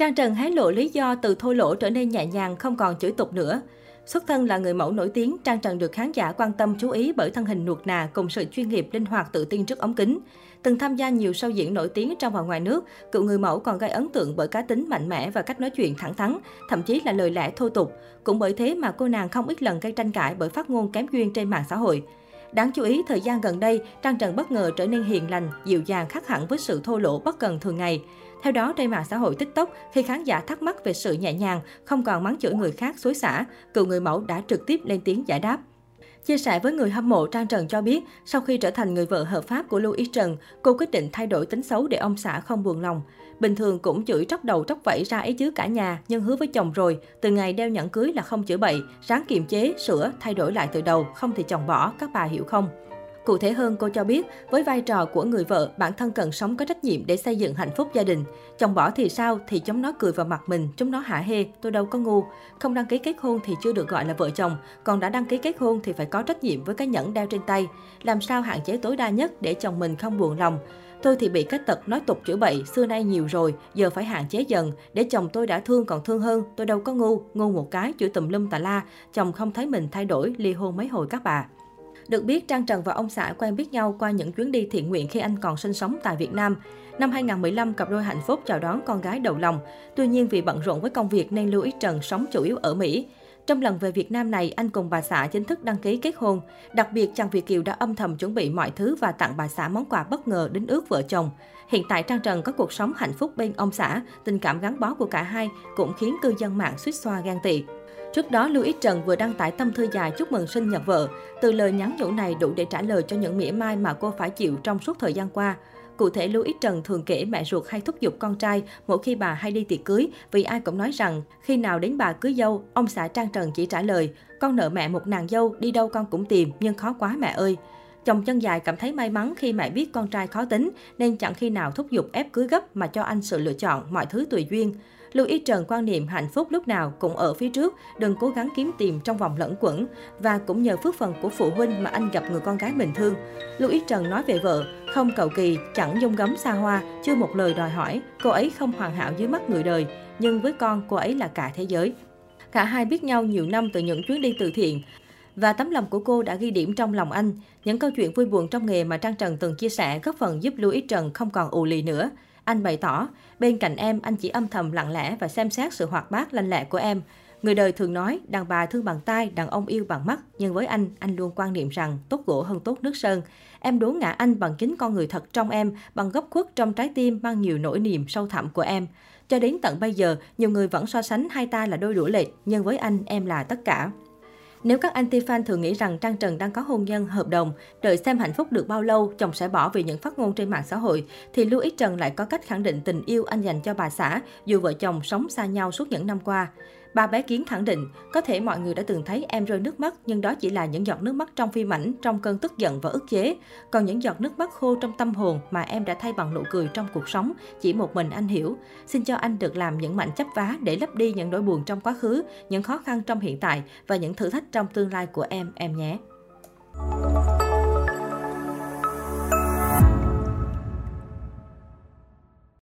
Trang Trần hé lộ lý do từ thô lỗ trở nên nhẹ nhàng, không còn chửi tục nữa. Xuất thân là người mẫu nổi tiếng, Trang Trần được khán giả quan tâm chú ý bởi thân hình nuột nà cùng sự chuyên nghiệp, linh hoạt tự tin trước ống kính. Từng tham gia nhiều show diễn nổi tiếng trong và ngoài nước, cựu người mẫu còn gây ấn tượng bởi cá tính mạnh mẽ và cách nói chuyện thẳng thắn, thậm chí là lời lẽ thô tục. Cũng bởi thế mà cô nàng không ít lần gây tranh cãi bởi phát ngôn kém duyên trên mạng xã hội. Đáng chú ý, thời gian gần đây, Trang Trần bất ngờ trở nên hiền lành, dịu dàng khác hẳn với sự thô lỗ bất cần thường ngày. Theo đó, trên mạng xã hội TikTok, khi khán giả thắc mắc về sự nhẹ nhàng, không còn mắng chửi người khác xối xả, cựu người mẫu đã trực tiếp lên tiếng giải đáp. Chia sẻ với người hâm mộ, Trang Trần cho biết, sau khi trở thành người vợ hợp pháp của Louis Trần, cô quyết định thay đổi tính xấu để ông xã không buồn lòng. Bình thường cũng chửi tróc đầu tróc vẫy ra ý chứ cả nhà, nhưng hứa với chồng rồi, từ ngày đeo nhẫn cưới là không chửi bậy, ráng kiềm chế, sửa, thay đổi lại từ đầu, không thì chồng bỏ, các bà hiểu không? Cụ thể hơn, cô cho biết, với vai trò của người vợ, bản thân cần sống có trách nhiệm để xây dựng hạnh phúc gia đình. Chồng bỏ thì sao, thì chúng nó cười vào mặt mình, chúng nó hả hê, tôi đâu có ngu. Không đăng ký kết hôn thì chưa được gọi là vợ chồng, còn đã đăng ký kết hôn thì phải có trách nhiệm với cái nhẫn đeo trên tay. Làm sao hạn chế tối đa nhất để chồng mình không buồn lòng. Tôi thì bị cái tật nói tục chữa bậy, xưa nay nhiều rồi, giờ phải hạn chế dần. Để chồng tôi đã thương còn thương hơn, tôi đâu có ngu, ngu một cái, chửi tùm lum tà la. Chồng không thấy mình thay đổi, ly hôn mấy hồi các bà. Được biết, Trang Trần và ông xã quen biết nhau qua những chuyến đi thiện nguyện khi anh còn sinh sống tại Việt Nam. Năm 2015, cặp đôi hạnh phúc chào đón con gái đầu lòng. Tuy nhiên vì bận rộn với công việc nên lưu ý Trần sống chủ yếu ở Mỹ. Trong lần về Việt Nam này, anh cùng bà xã chính thức đăng ký kết hôn. Đặc biệt, chàng Việt Kiều đã âm thầm chuẩn bị mọi thứ và tặng bà xã món quà bất ngờ đến ước vợ chồng. Hiện tại Trang Trần có cuộc sống hạnh phúc bên ông xã, tình cảm gắn bó của cả hai cũng khiến cư dân mạng suýt xoa gan tị. Trước đó, Louis Trần vừa đăng tải tâm thư dài chúc mừng sinh nhật vợ. Từ lời nhắn nhủ này đủ để trả lời cho những mỉa mai mà cô phải chịu trong suốt thời gian qua. Cụ thể, Louis Trần thường kể mẹ ruột hay thúc giục con trai mỗi khi bà hay đi tiệc cưới, vì ai cũng nói rằng khi nào đến bà cưới dâu, ông xã Trang Trần chỉ trả lời, con nợ mẹ một nàng dâu, đi đâu con cũng tìm, nhưng khó quá mẹ ơi. Chồng chân dài cảm thấy may mắn khi mẹ biết con trai khó tính, nên chẳng khi nào thúc giục ép cưới gấp mà cho anh sự lựa chọn, mọi thứ tùy duyên. Lưu ý Trần quan niệm hạnh phúc lúc nào cũng ở phía trước, đừng cố gắng kiếm tìm trong vòng lẫn quẩn. Và cũng nhờ phước phần của phụ huynh mà anh gặp người con gái mình thương. Lưu ý Trần nói về vợ, không cầu kỳ, chẳng dung gấm xa hoa, chưa một lời đòi hỏi. Cô ấy không hoàn hảo dưới mắt người đời, nhưng với con, cô ấy là cả thế giới. Cả hai biết nhau nhiều năm từ những chuyến đi từ thiện. Và tấm lòng của cô đã ghi điểm trong lòng anh. Những câu chuyện vui buồn trong nghề mà Trang Trần từng chia sẻ góp phần giúp Louis Trần không còn ù lì nữa. Anh bày tỏ, bên cạnh em anh chỉ âm thầm lặng lẽ và xem xét sự hoạt bát lanh lẹ của em. Người đời thường nói đàn bà thương bằng tay, đàn ông yêu bằng mắt, nhưng với anh, anh luôn quan niệm rằng tốt gỗ hơn tốt nước sơn. Em đố ngã anh bằng chính con người thật trong em, bằng góc khuất trong trái tim mang nhiều nỗi niềm sâu thẳm của em. Cho đến tận bây giờ, nhiều người vẫn so sánh hai ta là đôi đũa lệch, nhưng với anh, em là tất cả. Nếu các anti-fan thường nghĩ rằng Trang Trần đang có hôn nhân, hợp đồng, đợi xem hạnh phúc được bao lâu, chồng sẽ bỏ vì những phát ngôn trên mạng xã hội, thì lưu ý Trần lại có cách khẳng định tình yêu anh dành cho bà xã, dù vợ chồng sống xa nhau suốt những năm qua. Bà bé Kiến khẳng định, có thể mọi người đã từng thấy em rơi nước mắt, nhưng đó chỉ là những giọt nước mắt trong phim ảnh, trong cơn tức giận và ức chế. Còn những giọt nước mắt khô trong tâm hồn mà em đã thay bằng nụ cười trong cuộc sống, chỉ một mình anh hiểu. Xin cho anh được làm những mảnh chấp vá để lấp đi những nỗi buồn trong quá khứ, những khó khăn trong hiện tại và những thử thách trong tương lai của em, em nhé.